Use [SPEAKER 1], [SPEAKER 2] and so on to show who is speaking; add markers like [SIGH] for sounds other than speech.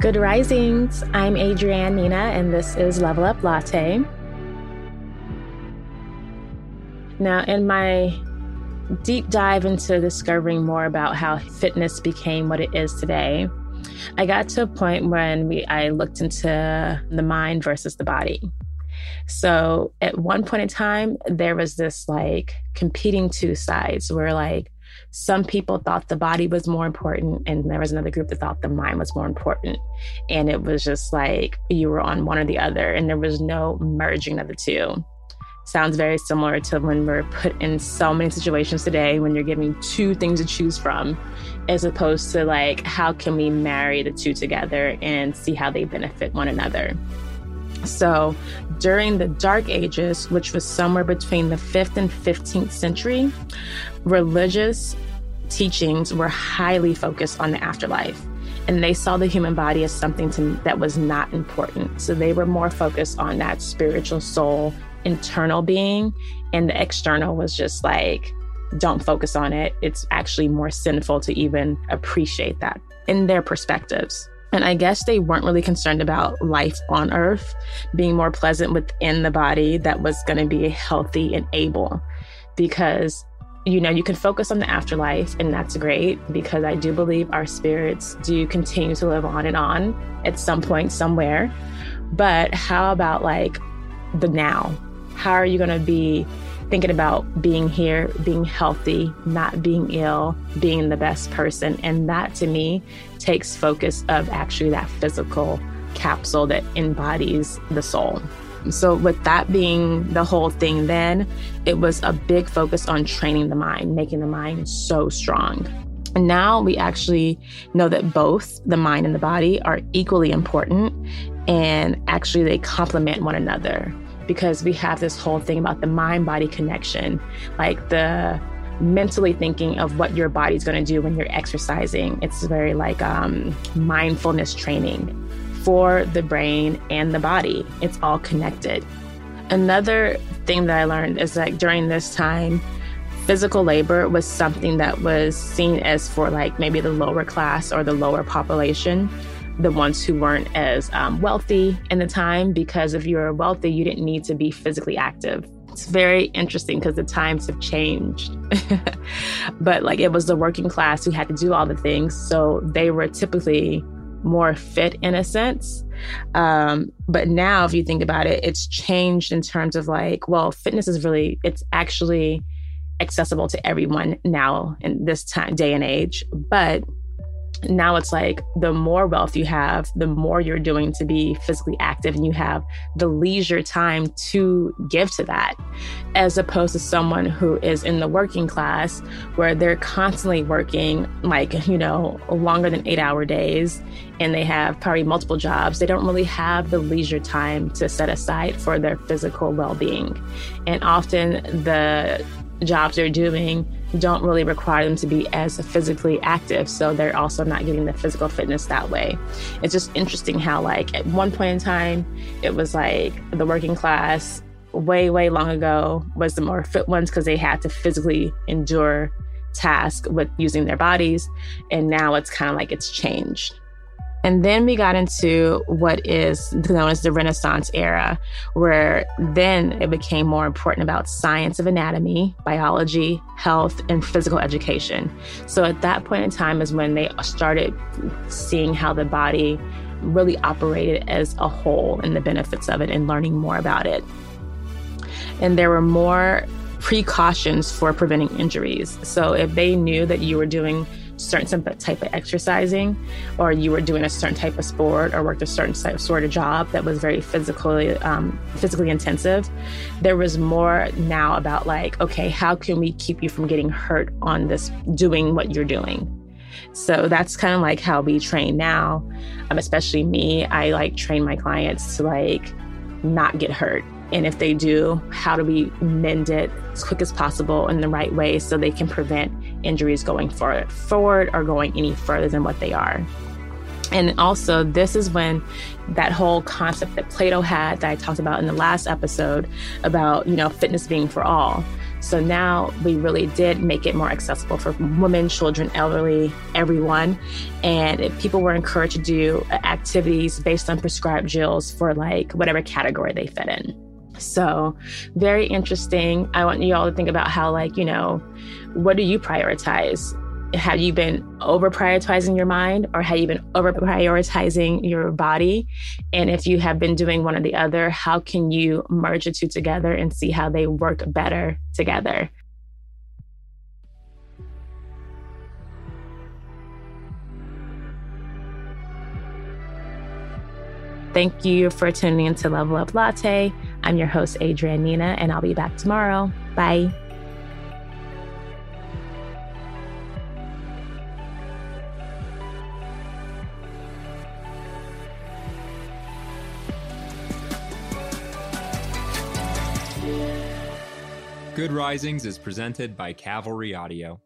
[SPEAKER 1] Good risings. I'm Adrianne Nina, and this is Level Up Latte. Now, in my deep dive into discovering more about how fitness became what it is today, I got to a point when we I looked into the mind versus the body. So at one point in time, there was this like competing two sides where like some people thought the body was more important and there was another group that thought the mind was more important. And it was just like you were on one or the other and there was no merging of the two. Sounds very similar to when we're put in so many situations today when you're giving two things to choose from as opposed to like how can we marry the two together and see how they benefit one another so during the dark ages which was somewhere between the 5th and 15th century religious teachings were highly focused on the afterlife and they saw the human body as something to, that was not important. So they were more focused on that spiritual soul, internal being, and the external was just like, don't focus on it. It's actually more sinful to even appreciate that in their perspectives. And I guess they weren't really concerned about life on earth being more pleasant within the body that was going to be healthy and able because you know, you can focus on the afterlife, and that's great because I do believe our spirits do continue to live on and on at some point, somewhere. But how about like the now? How are you going to be thinking about being here, being healthy, not being ill, being the best person? And that to me takes focus of actually that physical capsule that embodies the soul. So, with that being the whole thing, then it was a big focus on training the mind, making the mind so strong. And now we actually know that both the mind and the body are equally important and actually they complement one another because we have this whole thing about the mind body connection, like the mentally thinking of what your body's going to do when you're exercising. It's very like um, mindfulness training for the brain and the body. It's all connected. Another thing that I learned is that during this time, physical labor was something that was seen as for like maybe the lower class or the lower population, the ones who weren't as um, wealthy in the time, because if you were wealthy, you didn't need to be physically active. It's very interesting because the times have changed. [LAUGHS] but like it was the working class who had to do all the things. So they were typically more fit in a sense. Um, but now, if you think about it, it's changed in terms of like, well, fitness is really, it's actually accessible to everyone now in this time, day and age. But now it's like the more wealth you have, the more you're doing to be physically active, and you have the leisure time to give to that, as opposed to someone who is in the working class where they're constantly working, like, you know, longer than eight hour days, and they have probably multiple jobs. They don't really have the leisure time to set aside for their physical well being. And often the jobs they're doing don't really require them to be as physically active. So they're also not getting the physical fitness that way. It's just interesting how, like, at one point in time, it was like the working class way, way long ago was the more fit ones because they had to physically endure tasks with using their bodies. And now it's kind of like it's changed. And then we got into what is known as the Renaissance era, where then it became more important about science of anatomy, biology, health, and physical education. So at that point in time is when they started seeing how the body really operated as a whole and the benefits of it and learning more about it. And there were more precautions for preventing injuries. So if they knew that you were doing certain type of exercising or you were doing a certain type of sport or worked a certain sort of job that was very physically um, physically intensive there was more now about like okay how can we keep you from getting hurt on this doing what you're doing So that's kind of like how we train now. Um, especially me, I like train my clients to like not get hurt. And if they do, how do we mend it as quick as possible in the right way so they can prevent injuries going forward, or going any further than what they are. And also, this is when that whole concept that Plato had that I talked about in the last episode about, you know, fitness being for all. So now we really did make it more accessible for women, children, elderly, everyone. And people were encouraged to do activities based on prescribed drills for like whatever category they fit in. So, very interesting. I want you all to think about how, like, you know, what do you prioritize? have you been over prioritizing your mind or have you been over prioritizing your body? And if you have been doing one or the other, how can you merge the two together and see how they work better together? Thank you for tuning into Level Up Latte. I'm your host, Adrianne Nina, and I'll be back tomorrow. Bye.
[SPEAKER 2] Good Risings is presented by Cavalry Audio.